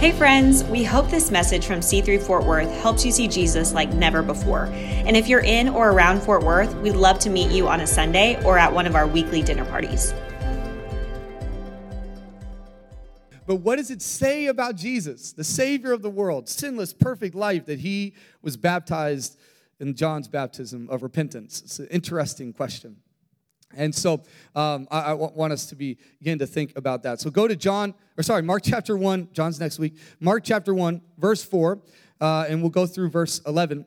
Hey, friends, we hope this message from C3 Fort Worth helps you see Jesus like never before. And if you're in or around Fort Worth, we'd love to meet you on a Sunday or at one of our weekly dinner parties. But what does it say about Jesus, the Savior of the world, sinless, perfect life, that he was baptized in John's baptism of repentance? It's an interesting question. And so um, I, I, want us to begin to think about that. So go to John, or sorry, Mark chapter 1, John's next week. Mark chapter 1, verse 4, uh, and we'll go through verse 11.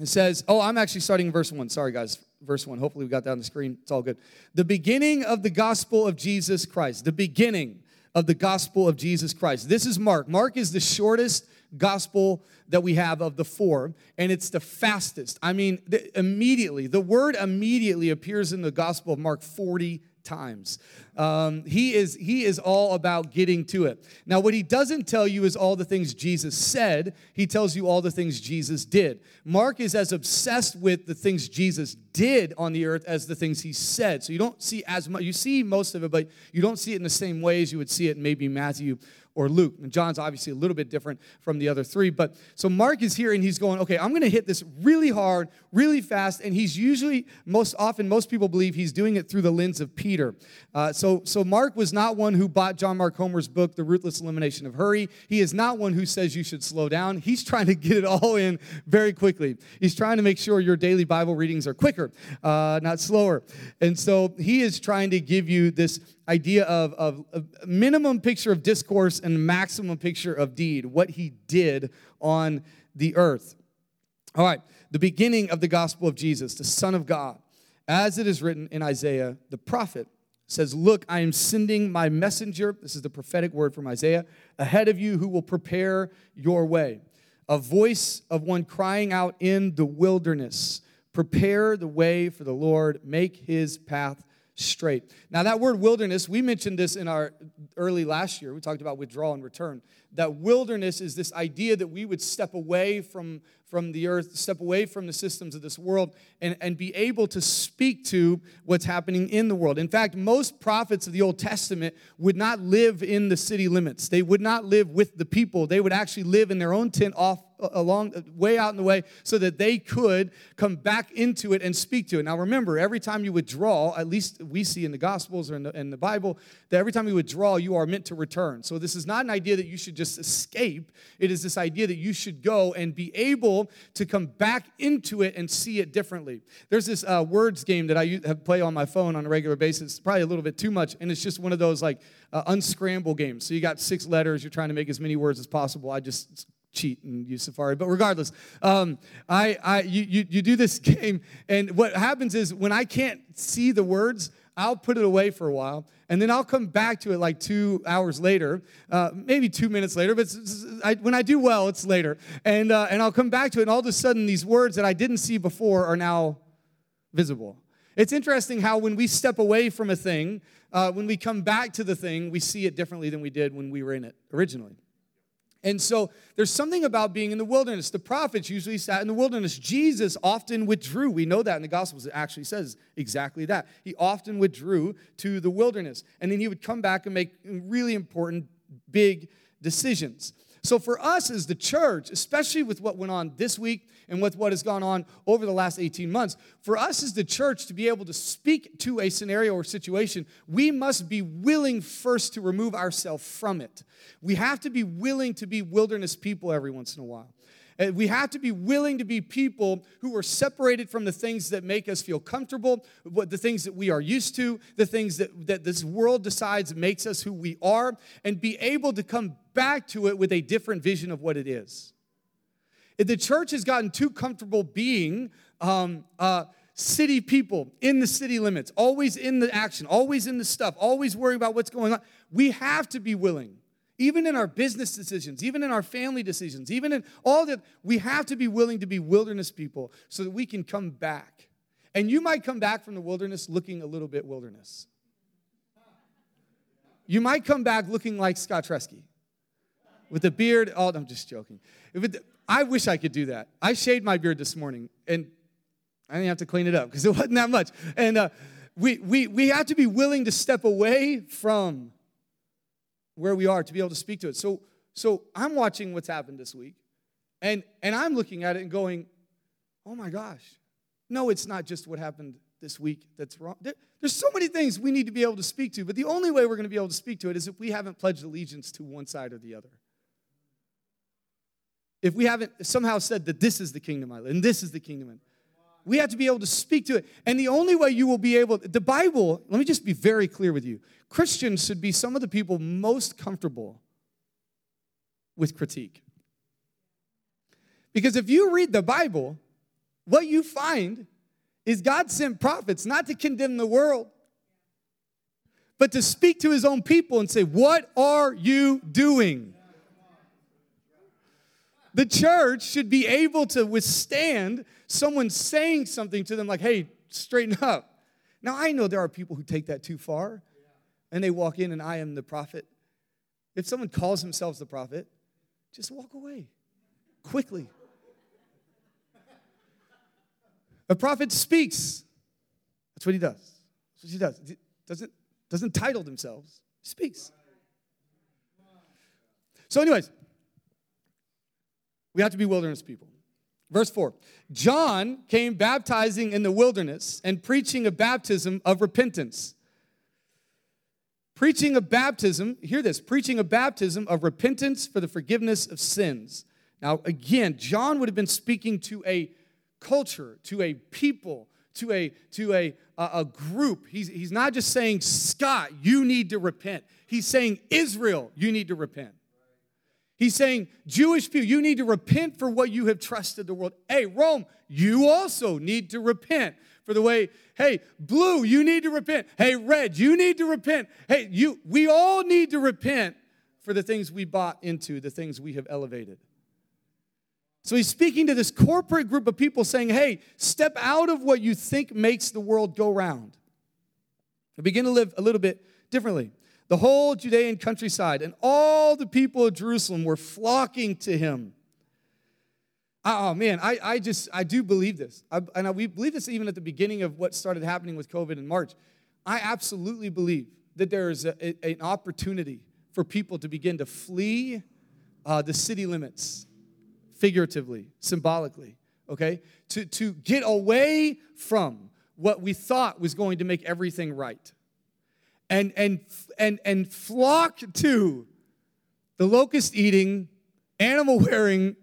It says, oh, I'm actually starting verse 1. Sorry, guys. Verse 1. Hopefully we got that on the screen. It's all good. The beginning of the gospel of Jesus Christ. The beginning of the gospel of Jesus Christ. This is Mark. Mark is the shortest gospel that we have of the four, and it's the fastest. I mean, the, immediately, the word immediately appears in the gospel of Mark 40 times. Um, he is he is all about getting to it. Now, what he doesn't tell you is all the things Jesus said. He tells you all the things Jesus did. Mark is as obsessed with the things Jesus did on the earth as the things he said. So you don't see as much. You see most of it, but you don't see it in the same way as you would see it in maybe Matthew or Luke. And John's obviously a little bit different from the other three. But so Mark is here and he's going, okay, I'm going to hit this really hard, really fast. And he's usually, most often, most people believe he's doing it through the lens of Peter. Uh, so, so Mark was not one who bought John Mark Comer's book, The Ruthless Elimination of Hurry. He is not one who says you should slow down. He's trying to get it all in very quickly. He's trying to make sure your daily Bible readings are quicker, uh, not slower. And so he is trying to give you this idea of, of, of minimum picture of discourse and maximum picture of deed, what he did on the earth. All right, the beginning of the gospel of Jesus, the Son of God, as it is written in Isaiah, the prophet says, Look, I am sending my messenger, this is the prophetic word from Isaiah, ahead of you who will prepare your way. A voice of one crying out in the wilderness, prepare the way for the Lord, make his path straight. Now, that word wilderness, we mentioned this in our early last year. We talked about withdrawal and return. That wilderness is this idea that we would step away from, from the earth, step away from the systems of this world, and, and be able to speak to what's happening in the world. In fact, most prophets of the Old Testament would not live in the city limits, they would not live with the people. They would actually live in their own tent off along way out in the way so that they could come back into it and speak to it. Now remember every time you withdraw at least we see in the gospels or in the, in the bible that every time you withdraw you are meant to return. So this is not an idea that you should just escape. It is this idea that you should go and be able to come back into it and see it differently. There's this uh, words game that i have play on my phone on a regular basis. Probably a little bit too much and it's just one of those like uh, unscramble games. So you got six letters you're trying to make as many words as possible. I just cheat and use Safari. But regardless, um, I, I, you, you, you do this game, and what happens is when I can't see the words, I'll put it away for a while, and then I'll come back to it like two hours later, uh, maybe two minutes later. But I, when I do well, it's later, and uh, and I'll come back to it, and all of a sudden, these words that I didn't see before are now visible. It's interesting how when we step away from a thing, uh, when we come back to the thing, we see it differently than we did when we were in it originally. And so there's something about being in the wilderness. The prophets usually sat in the wilderness. Jesus often withdrew. We know that in the Gospels. It actually says exactly that. He often withdrew to the wilderness. And then he would come back and make really important, big decisions. So for us as the church, especially with what went on this week and with what has gone on over the last 18 months, for us as the church to be able to speak to a scenario or situation, we must be willing first to remove ourselves from it. We have to be willing to be wilderness people every once in a while. We have to be willing to be people who are separated from the things that make us feel comfortable, the things that we are used to, the things that, that this world decides makes us who we are, and be able to come back to it with a different vision of what it is. If the church has gotten too comfortable being um, uh, city people in the city limits, always in the action, always in the stuff, always worrying about what's going on, we have to be willing even in our business decisions, even in our family decisions, even in all that, we have to be willing to be wilderness people so that we can come back. And you might come back from the wilderness looking a little bit wilderness. You might come back looking like Scott Tresky with a beard. Oh, I'm just joking. I wish I could do that. I shaved my beard this morning, and I didn't have to clean it up because it wasn't that much. And uh, we, we, we have to be willing to step away from where we are to be able to speak to it. So, so I'm watching what's happened this week, and, and I'm looking at it and going, oh my gosh. No, it's not just what happened this week that's wrong. There, there's so many things we need to be able to speak to, but the only way we're going to be able to speak to it is if we haven't pledged allegiance to one side or the other. If we haven't somehow said that this is the kingdom I live and this is the kingdom I live. We have to be able to speak to it. And the only way you will be able, the Bible, let me just be very clear with you. Christians should be some of the people most comfortable with critique. Because if you read the Bible, what you find is God sent prophets not to condemn the world, but to speak to his own people and say, What are you doing? The church should be able to withstand someone saying something to them like, Hey, straighten up. Now, I know there are people who take that too far and they walk in and I am the prophet. If someone calls themselves the prophet, just walk away quickly. A prophet speaks. That's what he does. That's what he does. He doesn't, doesn't title themselves, he speaks. So, anyways, we have to be wilderness people. Verse 4 John came baptizing in the wilderness and preaching a baptism of repentance. Preaching a baptism, hear this, preaching a baptism of repentance for the forgiveness of sins. Now, again, John would have been speaking to a culture, to a people, to a, to a, a group. He's, he's not just saying, Scott, you need to repent. He's saying, Israel, you need to repent. He's saying, Jewish people, you need to repent for what you have trusted the world. Hey, Rome, you also need to repent for the way, hey, blue, you need to repent. Hey, red, you need to repent. Hey, you, we all need to repent for the things we bought into, the things we have elevated. So he's speaking to this corporate group of people saying, hey, step out of what you think makes the world go round. And begin to live a little bit differently. The whole Judean countryside and all the people of Jerusalem were flocking to him. Oh man, I, I just, I do believe this. I, and I, we believe this even at the beginning of what started happening with COVID in March. I absolutely believe that there is a, a, an opportunity for people to begin to flee uh, the city limits figuratively, symbolically, okay? To, to get away from what we thought was going to make everything right. And, and, and, and flock to the locust eating, animal wearing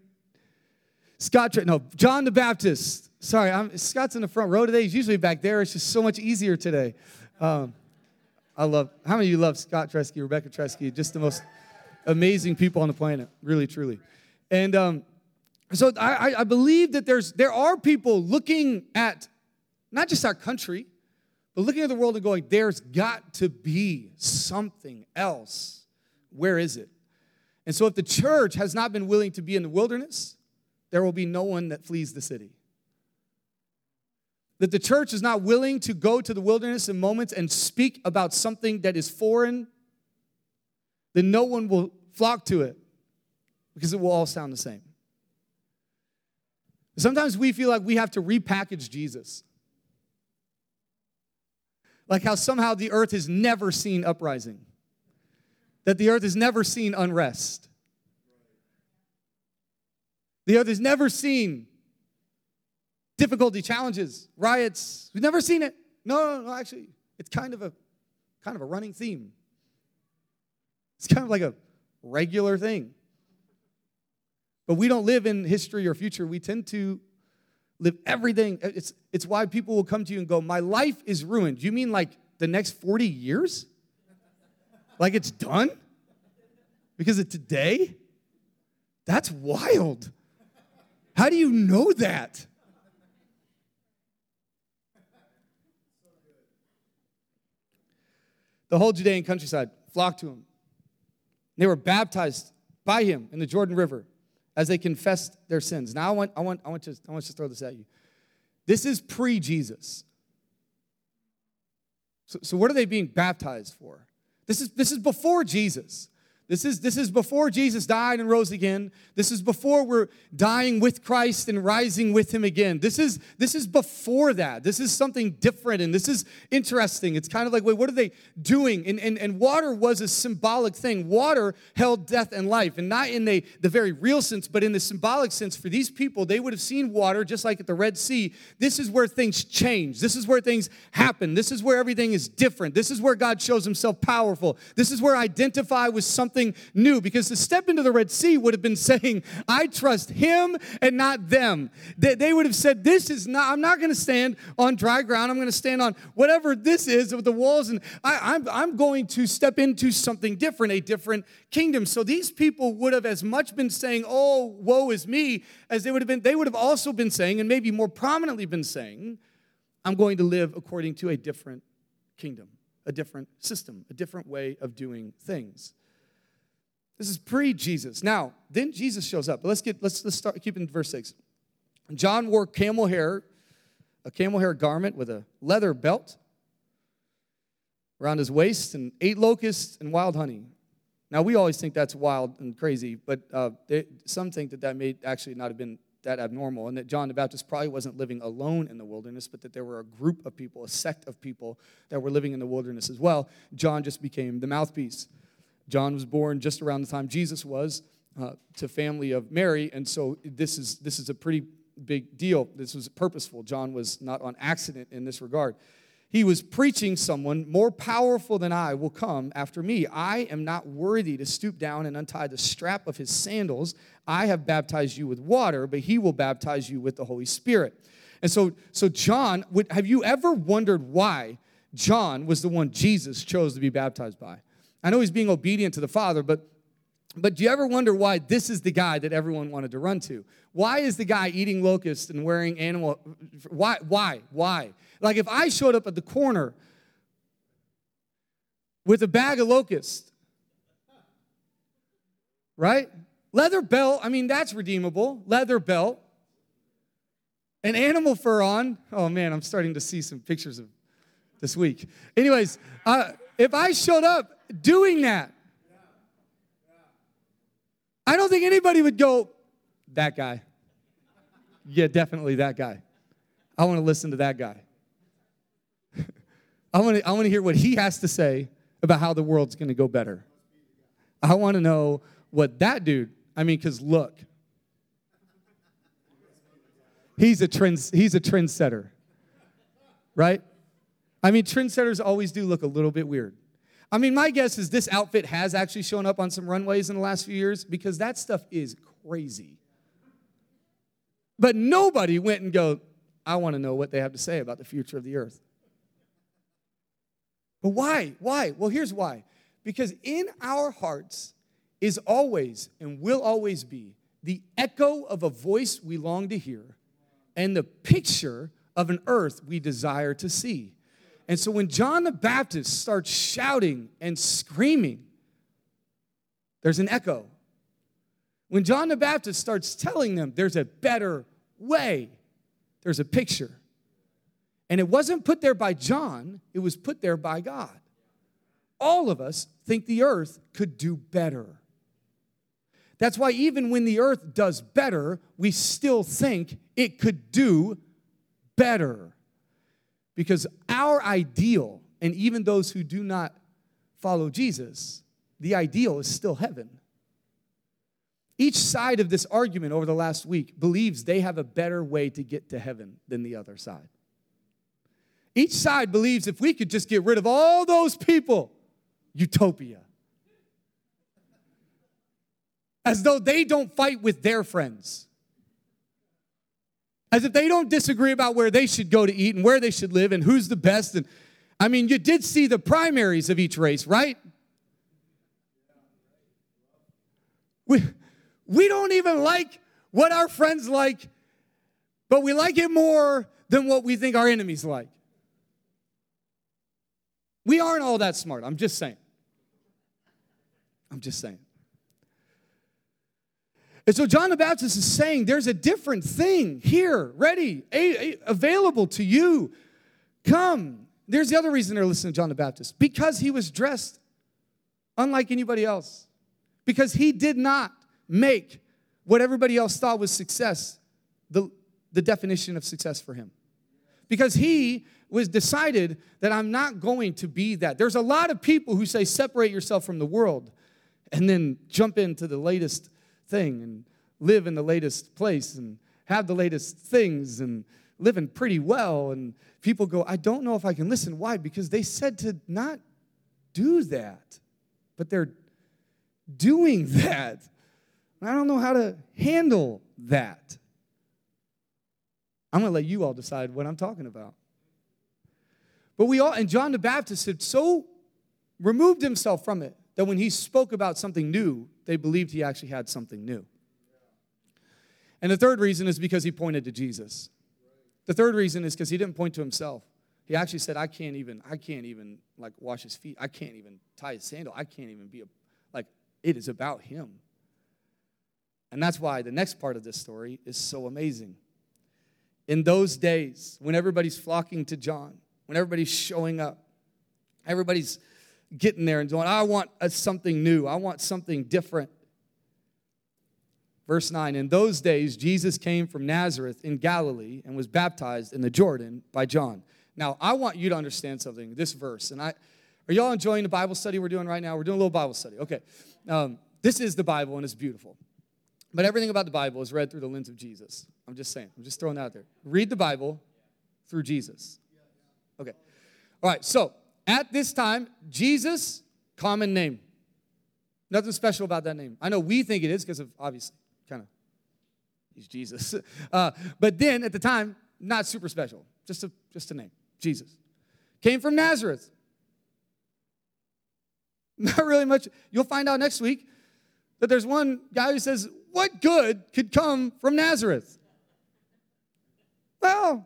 Scott, no, John the Baptist. Sorry, I'm, Scott's in the front row today. He's usually back there. It's just so much easier today. Um, I love, how many of you love Scott Tresky, Rebecca Tresky? Just the most amazing people on the planet, really, truly. And um, so I, I believe that there's there are people looking at not just our country, but looking at the world and going, there's got to be something else. Where is it? And so if the church has not been willing to be in the wilderness, there will be no one that flees the city. That the church is not willing to go to the wilderness in moments and speak about something that is foreign, then no one will flock to it because it will all sound the same. Sometimes we feel like we have to repackage Jesus. Like how somehow the earth has never seen uprising, that the earth has never seen unrest, the earth has never seen difficulty, challenges, riots. We've never seen it. No, no, no, actually, it's kind of a kind of a running theme. It's kind of like a regular thing. But we don't live in history or future. We tend to live everything. Uh, it's, it's why people will come to you and go, My life is ruined. You mean like the next 40 years? Like it's done? Because of today? That's wild. How do you know that? The whole Judean countryside flocked to him. They were baptized by him in the Jordan River as they confessed their sins. Now I want, I want, I want, to, I want to throw this at you. This is pre-Jesus. So, so what are they being baptized for? This is, this is before Jesus. This is, this is before Jesus died and rose again. This is before we're dying with Christ and rising with him again. This is, this is before that. This is something different and this is interesting. It's kind of like, wait, what are they doing? And, and, and water was a symbolic thing. Water held death and life, and not in the, the very real sense, but in the symbolic sense. For these people, they would have seen water just like at the Red Sea. This is where things change. This is where things happen. This is where everything is different. This is where God shows himself powerful. This is where identify with something something new because to step into the Red Sea would have been saying, I trust him and not them. They would have said, This is not, I'm not going to stand on dry ground. I'm going to stand on whatever this is with the walls. And I, I'm, I'm going to step into something different, a different kingdom. So these people would have as much been saying, Oh, woe is me, as they would have been, they would have also been saying, and maybe more prominently been saying, I'm going to live according to a different kingdom, a different system, a different way of doing things. This is pre-Jesus. Now, then Jesus shows up. But Let's get let's let's start keeping verse 6. John wore camel hair, a camel hair garment with a leather belt around his waist and ate locusts and wild honey. Now, we always think that's wild and crazy, but uh, they, some think that that may actually not have been that abnormal, and that John the Baptist probably wasn't living alone in the wilderness, but that there were a group of people, a sect of people that were living in the wilderness as well. John just became the mouthpiece. John was born just around the time Jesus was uh, to family of Mary, and so this is this is a pretty big deal. This was purposeful. John was not on accident in this regard. He was preaching someone more powerful than I will come after me. I am not worthy to stoop down and untie the strap of his sandals. I have baptized you with water, but he will baptize you with the Holy Spirit. And so, so John, would, have you ever wondered why John was the one Jesus chose to be baptized by? I know he's being obedient to the Father, but but do you ever wonder why this is the guy that everyone wanted to run to? Why is the guy eating locusts and wearing animal? Why? Why? Why? Like if I showed up at the corner with a bag of locusts, right? Leather belt, I mean, that's redeemable. Leather belt. An animal fur on. Oh man, I'm starting to see some pictures of this week. Anyways, uh, if I showed up doing that. I don't think anybody would go, that guy. Yeah, definitely that guy. I want to listen to that guy. I want to I want to hear what he has to say about how the world's going to go better. I want to know what that dude, I mean cuz look. He's a trend he's a trendsetter. Right? I mean trendsetters always do look a little bit weird. I mean, my guess is this outfit has actually shown up on some runways in the last few years because that stuff is crazy. But nobody went and go, I want to know what they have to say about the future of the earth. But why? Why? Well, here's why. Because in our hearts is always and will always be the echo of a voice we long to hear and the picture of an earth we desire to see. And so when John the Baptist starts shouting and screaming, there's an echo. When John the Baptist starts telling them there's a better way, there's a picture. And it wasn't put there by John, it was put there by God. All of us think the earth could do better. That's why even when the earth does better, we still think it could do better. Because our ideal, and even those who do not follow Jesus, the ideal is still heaven. Each side of this argument over the last week believes they have a better way to get to heaven than the other side. Each side believes if we could just get rid of all those people, utopia. As though they don't fight with their friends as if they don't disagree about where they should go to eat and where they should live and who's the best. And I mean, you did see the primaries of each race, right? We, we don't even like what our friends like, but we like it more than what we think our enemies like. We aren't all that smart. I'm just saying. I'm just saying. And so John the Baptist is saying there's a different thing here, ready, a, a, available to you. Come. There's the other reason they're listening to John the Baptist because he was dressed unlike anybody else. because he did not make what everybody else thought was success the, the definition of success for him. Because he was decided that I'm not going to be that. There's a lot of people who say separate yourself from the world and then jump into the latest thing and live in the latest place and have the latest things and living pretty well. And people go, I don't know if I can listen. Why? Because they said to not do that, but they're doing that. I don't know how to handle that. I'm going to let you all decide what I'm talking about. But we all, and John the Baptist had so removed himself from it that when he spoke about something new, they believed he actually had something new. And the third reason is because he pointed to Jesus. The third reason is because he didn't point to himself. He actually said, I can't even, I can't even like wash his feet. I can't even tie his sandal. I can't even be a, like, it is about him. And that's why the next part of this story is so amazing. In those days, when everybody's flocking to John, when everybody's showing up, everybody's getting there and going, I want something new, I want something different. Verse 9 In those days, Jesus came from Nazareth in Galilee and was baptized in the Jordan by John. Now, I want you to understand something, this verse. And I, are y'all enjoying the Bible study we're doing right now? We're doing a little Bible study. Okay. Um, this is the Bible and it's beautiful. But everything about the Bible is read through the lens of Jesus. I'm just saying, I'm just throwing that out there. Read the Bible through Jesus. Okay. All right, so at this time, Jesus, common name. Nothing special about that name. I know we think it is because of obviously kind of he's Jesus. Uh, but then at the time, not super special. Just a just a name. Jesus. Came from Nazareth. Not really much. You'll find out next week that there's one guy who says, What good could come from Nazareth? Well,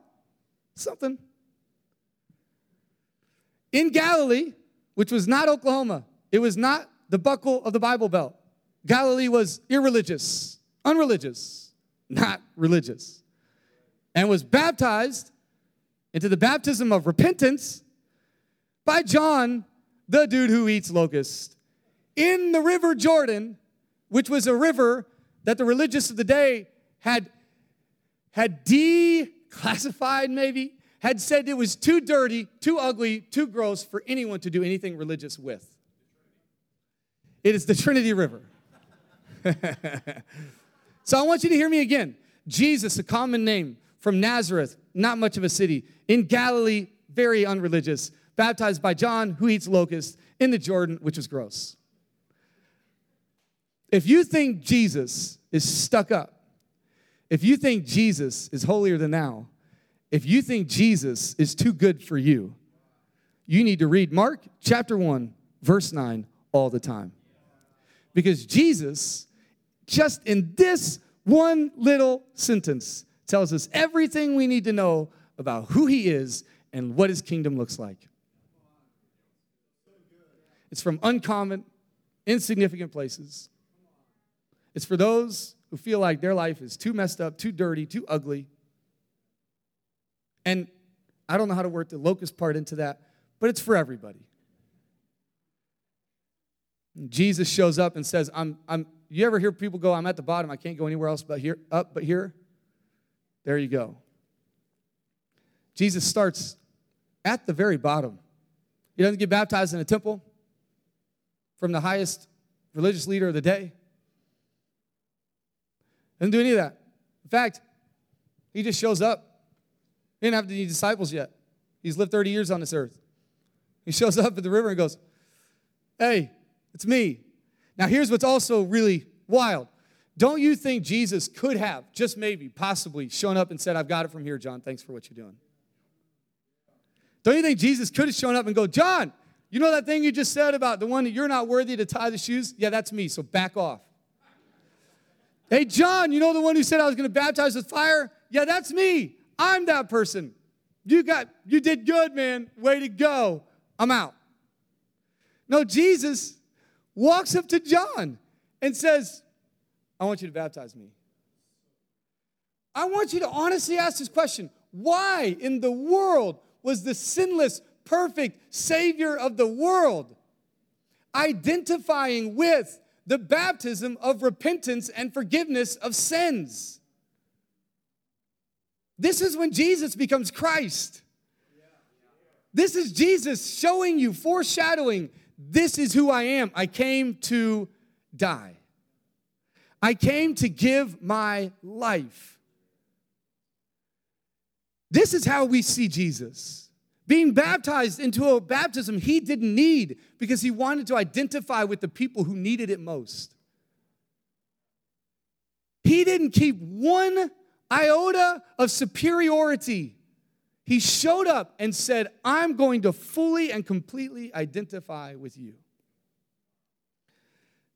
something. In Galilee, which was not Oklahoma, it was not the buckle of the Bible Belt. Galilee was irreligious, unreligious, not religious, and was baptized into the baptism of repentance by John, the dude who eats locusts, in the river Jordan, which was a river that the religious of the day had, had declassified, maybe, had said it was too dirty, too ugly, too gross for anyone to do anything religious with. It is the Trinity River. so I want you to hear me again. Jesus, a common name from Nazareth, not much of a city, in Galilee, very unreligious, baptized by John, who eats locusts, in the Jordan, which is gross. If you think Jesus is stuck up, if you think Jesus is holier than thou, if you think Jesus is too good for you, you need to read Mark chapter 1, verse 9 all the time. Because Jesus, just in this one little sentence, tells us everything we need to know about who he is and what his kingdom looks like. It's from uncommon, insignificant places. It's for those who feel like their life is too messed up, too dirty, too ugly. And I don't know how to work the locust part into that, but it's for everybody. Jesus shows up and says, I'm, I'm, you ever hear people go, I'm at the bottom, I can't go anywhere else but here, up but here? There you go. Jesus starts at the very bottom. He doesn't get baptized in a temple from the highest religious leader of the day. Doesn't do any of that. In fact, he just shows up. He didn't have any disciples yet. He's lived 30 years on this earth. He shows up at the river and goes, Hey, it's me. Now, here's what's also really wild. Don't you think Jesus could have, just maybe, possibly, shown up and said, I've got it from here, John. Thanks for what you're doing? Don't you think Jesus could have shown up and go, John, you know that thing you just said about the one that you're not worthy to tie the shoes? Yeah, that's me, so back off. Hey, John, you know the one who said I was going to baptize with fire? Yeah, that's me. I'm that person. You got, you did good, man. Way to go. I'm out. No, Jesus walks up to John and says, I want you to baptize me. I want you to honestly ask this question Why in the world was the sinless, perfect Savior of the world identifying with the baptism of repentance and forgiveness of sins. This is when Jesus becomes Christ. This is Jesus showing you, foreshadowing, this is who I am. I came to die. I came to give my life. This is how we see Jesus. Being baptized into a baptism he didn't need because he wanted to identify with the people who needed it most. He didn't keep one iota of superiority. He showed up and said, I'm going to fully and completely identify with you.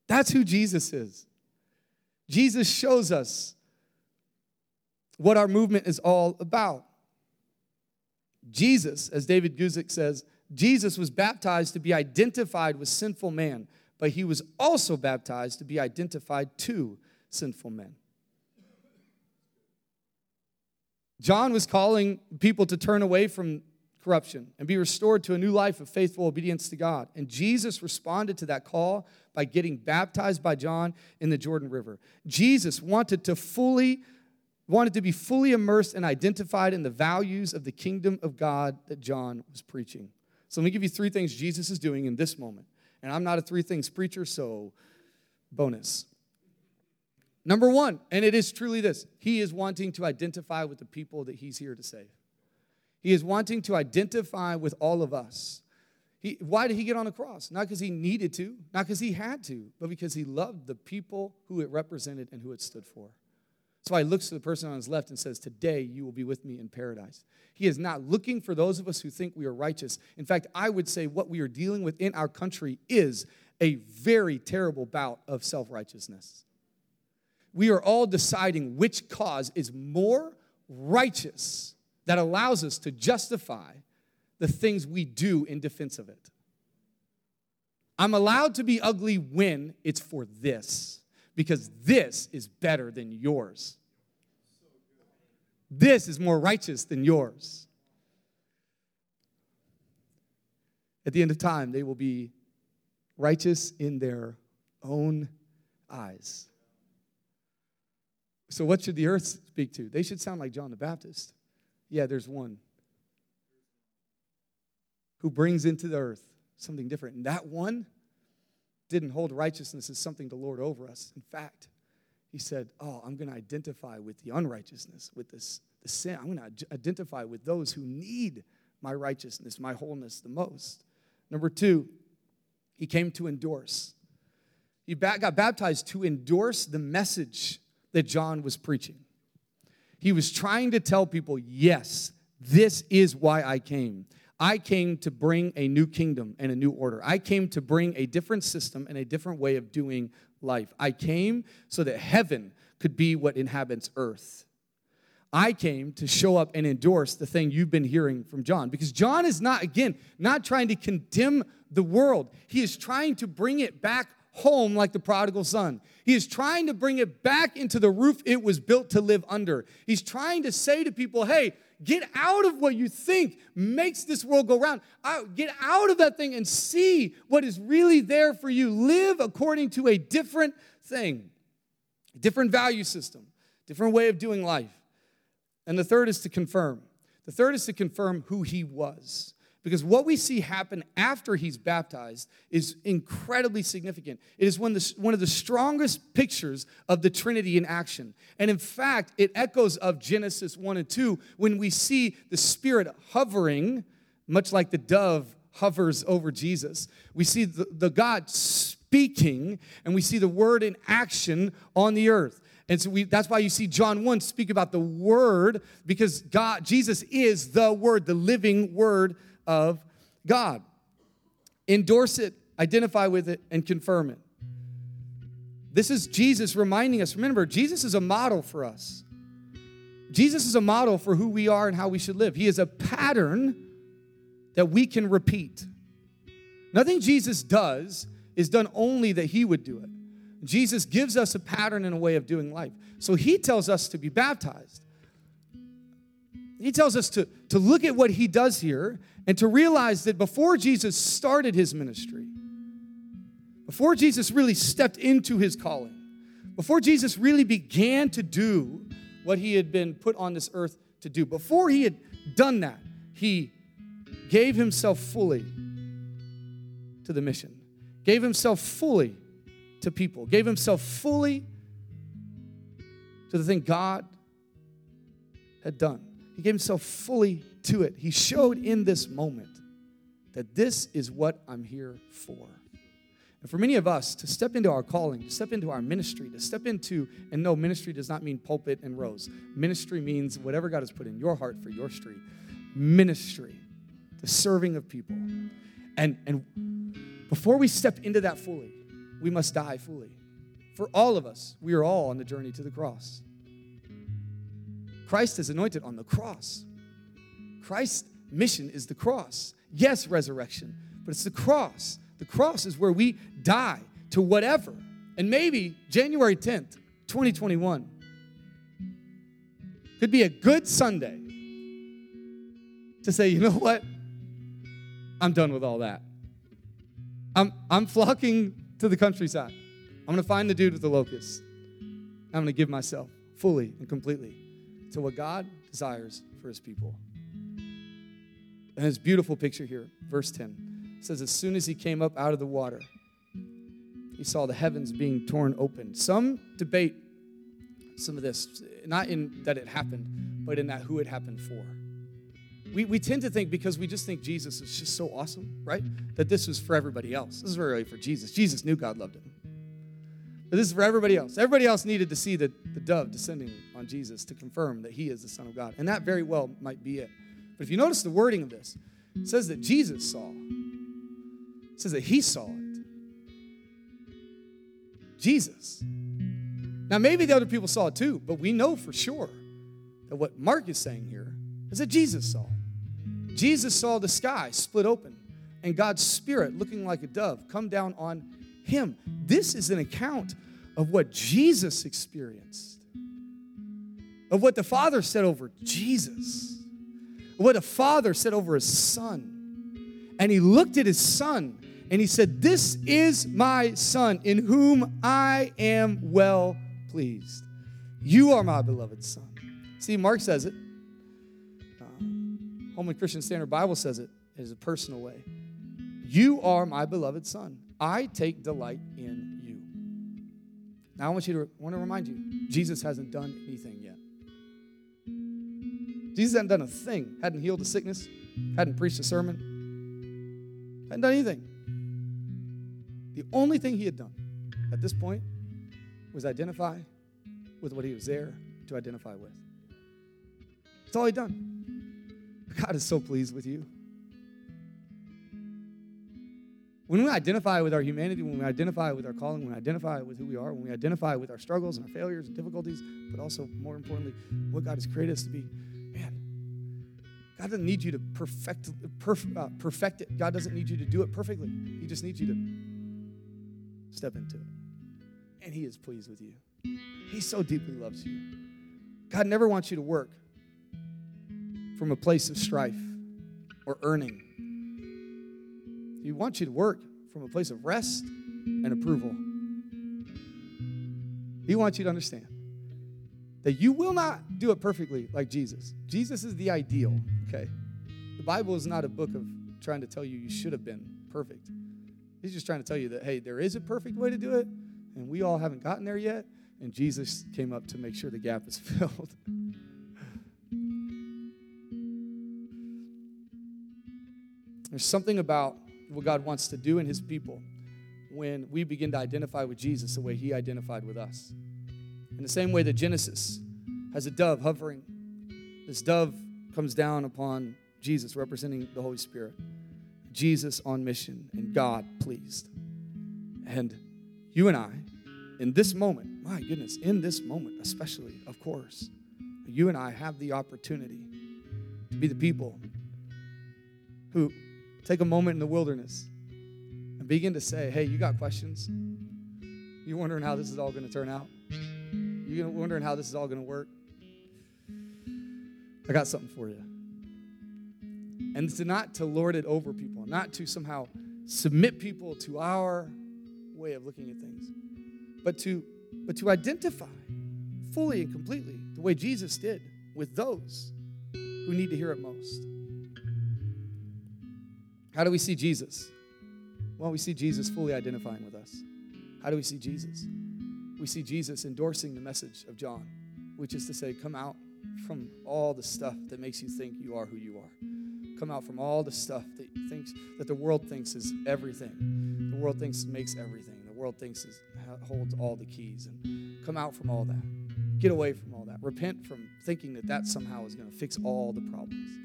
That's who Jesus is. Jesus shows us what our movement is all about. Jesus, as David Guzik says, Jesus was baptized to be identified with sinful man, but he was also baptized to be identified to sinful men. John was calling people to turn away from corruption and be restored to a new life of faithful obedience to God. And Jesus responded to that call by getting baptized by John in the Jordan River. Jesus wanted to fully wanted to be fully immersed and identified in the values of the kingdom of God that John was preaching. So let me give you three things Jesus is doing in this moment. And I'm not a three things preacher, so bonus. Number one, and it is truly this He is wanting to identify with the people that He's here to save. He is wanting to identify with all of us. He, why did He get on the cross? Not because He needed to, not because He had to, but because He loved the people who it represented and who it stood for. That's why he looks to the person on his left and says, Today you will be with me in paradise. He is not looking for those of us who think we are righteous. In fact, I would say what we are dealing with in our country is a very terrible bout of self righteousness. We are all deciding which cause is more righteous that allows us to justify the things we do in defense of it. I'm allowed to be ugly when it's for this because this is better than yours. This is more righteous than yours. At the end of time, they will be righteous in their own eyes. So, what should the earth speak to? They should sound like John the Baptist. Yeah, there's one who brings into the earth something different. And that one didn't hold righteousness as something to lord over us. In fact, he said, Oh, I'm going to identify with the unrighteousness, with this, the sin. I'm going to identify with those who need my righteousness, my wholeness the most. Number two, he came to endorse. He got baptized to endorse the message that John was preaching. He was trying to tell people, yes, this is why I came. I came to bring a new kingdom and a new order. I came to bring a different system and a different way of doing life. I came so that heaven could be what inhabits earth. I came to show up and endorse the thing you've been hearing from John because John is not, again, not trying to condemn the world. He is trying to bring it back home like the prodigal son. He is trying to bring it back into the roof it was built to live under. He's trying to say to people, hey, Get out of what you think makes this world go round. Get out of that thing and see what is really there for you. Live according to a different thing, different value system, different way of doing life. And the third is to confirm. The third is to confirm who he was. Because what we see happen after he's baptized is incredibly significant. It is one of, the, one of the strongest pictures of the Trinity in action. And in fact, it echoes of Genesis 1 and 2 when we see the Spirit hovering, much like the dove hovers over Jesus. We see the, the God speaking, and we see the word in action on the earth. And so we, that's why you see John 1 speak about the word, because God, Jesus is the word, the living word of God. Endorse it, identify with it, and confirm it. This is Jesus reminding us remember, Jesus is a model for us. Jesus is a model for who we are and how we should live. He is a pattern that we can repeat. Nothing Jesus does is done only that he would do it. Jesus gives us a pattern and a way of doing life. So he tells us to be baptized. He tells us to, to look at what he does here and to realize that before Jesus started his ministry, before Jesus really stepped into his calling, before Jesus really began to do what he had been put on this earth to do, before he had done that, he gave himself fully to the mission, gave himself fully to people, gave himself fully to the thing God had done. He gave himself fully to it. He showed in this moment that this is what I'm here for. And for many of us, to step into our calling, to step into our ministry, to step into, and no, ministry does not mean pulpit and rows. Ministry means whatever God has put in your heart for your street. Ministry, the serving of people. And, and before we step into that fully, we must die fully. For all of us, we are all on the journey to the cross. Christ is anointed on the cross. Christ's mission is the cross. Yes, resurrection, but it's the cross. The cross is where we die to whatever. And maybe January 10th, 2021 could be a good Sunday to say, you know what? I'm done with all that. I'm, I'm flocking to the countryside. I'm going to find the dude with the locust. I'm going to give myself fully and completely to what God desires for his people. And this beautiful picture here, verse 10 says, As soon as he came up out of the water, he saw the heavens being torn open. Some debate some of this, not in that it happened, but in that who it happened for. We, we tend to think because we just think Jesus is just so awesome, right? That this was for everybody else. This is really for Jesus. Jesus knew God loved him. But this is for everybody else. Everybody else needed to see the, the dove descending on Jesus to confirm that he is the Son of God. And that very well might be it. But if you notice the wording of this, it says that Jesus saw. It says that he saw it. Jesus. Now, maybe the other people saw it too, but we know for sure that what Mark is saying here is that Jesus saw. Jesus saw the sky split open and God's Spirit, looking like a dove, come down on him. This is an account of what Jesus experienced, of what the Father said over Jesus, what the Father said over his Son. And he looked at his Son and he said, This is my Son in whom I am well pleased. You are my beloved Son. See, Mark says it. Holman Christian Standard Bible says it in a personal way. You are my beloved Son. I take delight in you. Now I want you to want to remind you, Jesus hasn't done anything yet. Jesus hadn't done a thing, hadn't healed a sickness, hadn't preached a sermon, hadn't done anything. The only thing he had done at this point was identify with what he was there to identify with. That's all he'd done. God is so pleased with you. When we identify with our humanity, when we identify with our calling, when we identify with who we are, when we identify with our struggles and our failures and difficulties, but also, more importantly, what God has created us to be, man, God doesn't need you to perfect, perf, uh, perfect it. God doesn't need you to do it perfectly. He just needs you to step into it. And He is pleased with you. He so deeply loves you. God never wants you to work from a place of strife or earning he wants you to work from a place of rest and approval. He wants you to understand that you will not do it perfectly like Jesus. Jesus is the ideal, okay? The Bible is not a book of trying to tell you you should have been perfect. He's just trying to tell you that, hey, there is a perfect way to do it, and we all haven't gotten there yet, and Jesus came up to make sure the gap is filled. There's something about what God wants to do in His people when we begin to identify with Jesus the way He identified with us. In the same way that Genesis has a dove hovering, this dove comes down upon Jesus, representing the Holy Spirit. Jesus on mission and God pleased. And you and I, in this moment, my goodness, in this moment, especially, of course, you and I have the opportunity to be the people who Take a moment in the wilderness and begin to say, hey, you got questions? You're wondering how this is all going to turn out? You're wondering how this is all going to work? I got something for you. And not to lord it over people, not to somehow submit people to our way of looking at things. But to, but to identify fully and completely the way Jesus did with those who need to hear it most. How do we see Jesus? Well, we see Jesus fully identifying with us. How do we see Jesus? We see Jesus endorsing the message of John, which is to say, come out from all the stuff that makes you think you are who you are. Come out from all the stuff that thinks that the world thinks is everything. The world thinks makes everything. The world thinks is, holds all the keys. And come out from all that. Get away from all that. Repent from thinking that that somehow is going to fix all the problems.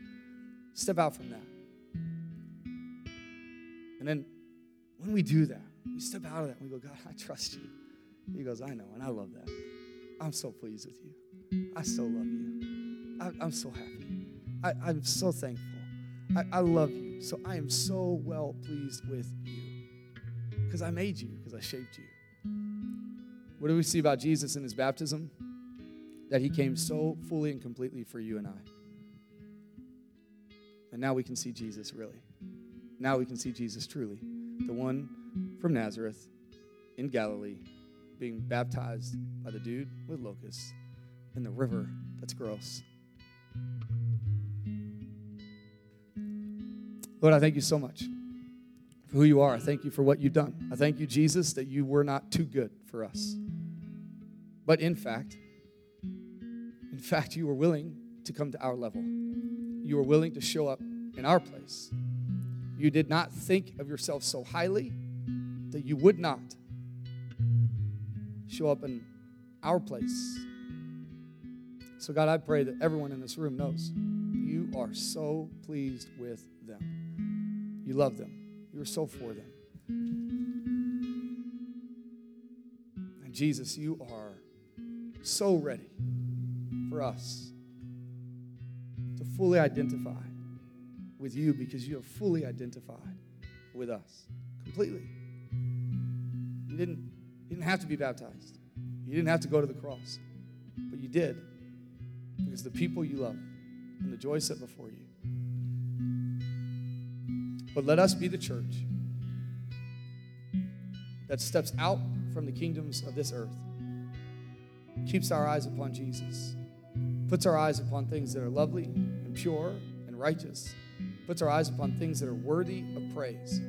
Step out from that. And then when we do that, we step out of that and we go, God, I trust you. He goes, I know, and I love that. I'm so pleased with you. I so love you. I, am so happy. I, am so thankful. I, I love you. So I am so well pleased with you because I made you, because I shaped you. What do we see about Jesus in his baptism? That he came so fully and completely for you and I. And now we can see Jesus really. Now we can see Jesus truly. The one from Nazareth in Galilee being baptized by the dude with locusts in the river that's gross. Lord, I thank you so much for who you are. I thank you for what you've done. I thank you, Jesus, that you were not too good for us. But in fact, in fact, you were willing to come to our level. You were willing to show up in our place. You did not think of yourself so highly that you would not show up in our place. So, God, I pray that everyone in this room knows you are so pleased with them. You love them, you're so for them. And Jesus, you are so ready for us to fully identify with you because you have fully identified with us completely. You didn't, you didn't have to be baptized. You didn't have to go to the cross. But you did because the people you love and the joy set before you. But let us be the church that steps out from the kingdoms of this earth, keeps our eyes upon Jesus, puts our eyes upon things that are lovely and pure and righteous, puts our eyes upon things that are worthy of praise,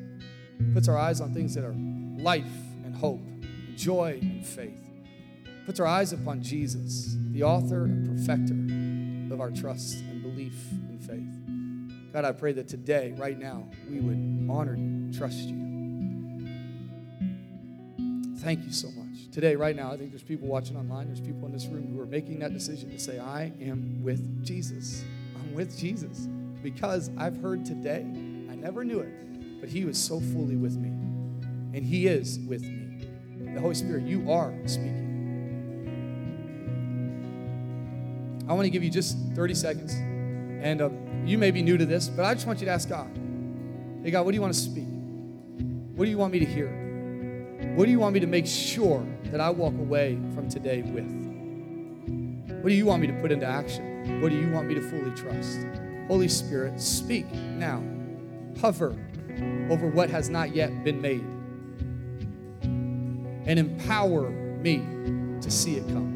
puts our eyes on things that are life and hope, joy and faith. Puts our eyes upon Jesus, the author and perfecter of our trust and belief and faith. God, I pray that today, right now, we would honor you, trust you. Thank you so much. Today, right now, I think there's people watching online, there's people in this room who are making that decision to say, I am with Jesus. I'm with Jesus because I've heard today, I never knew it, but He was so fully with me and He is with me. The Holy Spirit, you are speaking. I want to give you just 30 seconds. And uh, you may be new to this, but I just want you to ask God Hey, God, what do you want to speak? What do you want me to hear? What do you want me to make sure that I walk away from today with? What do you want me to put into action? What do you want me to fully trust? Holy Spirit, speak now. Hover over what has not yet been made and empower me to see it come.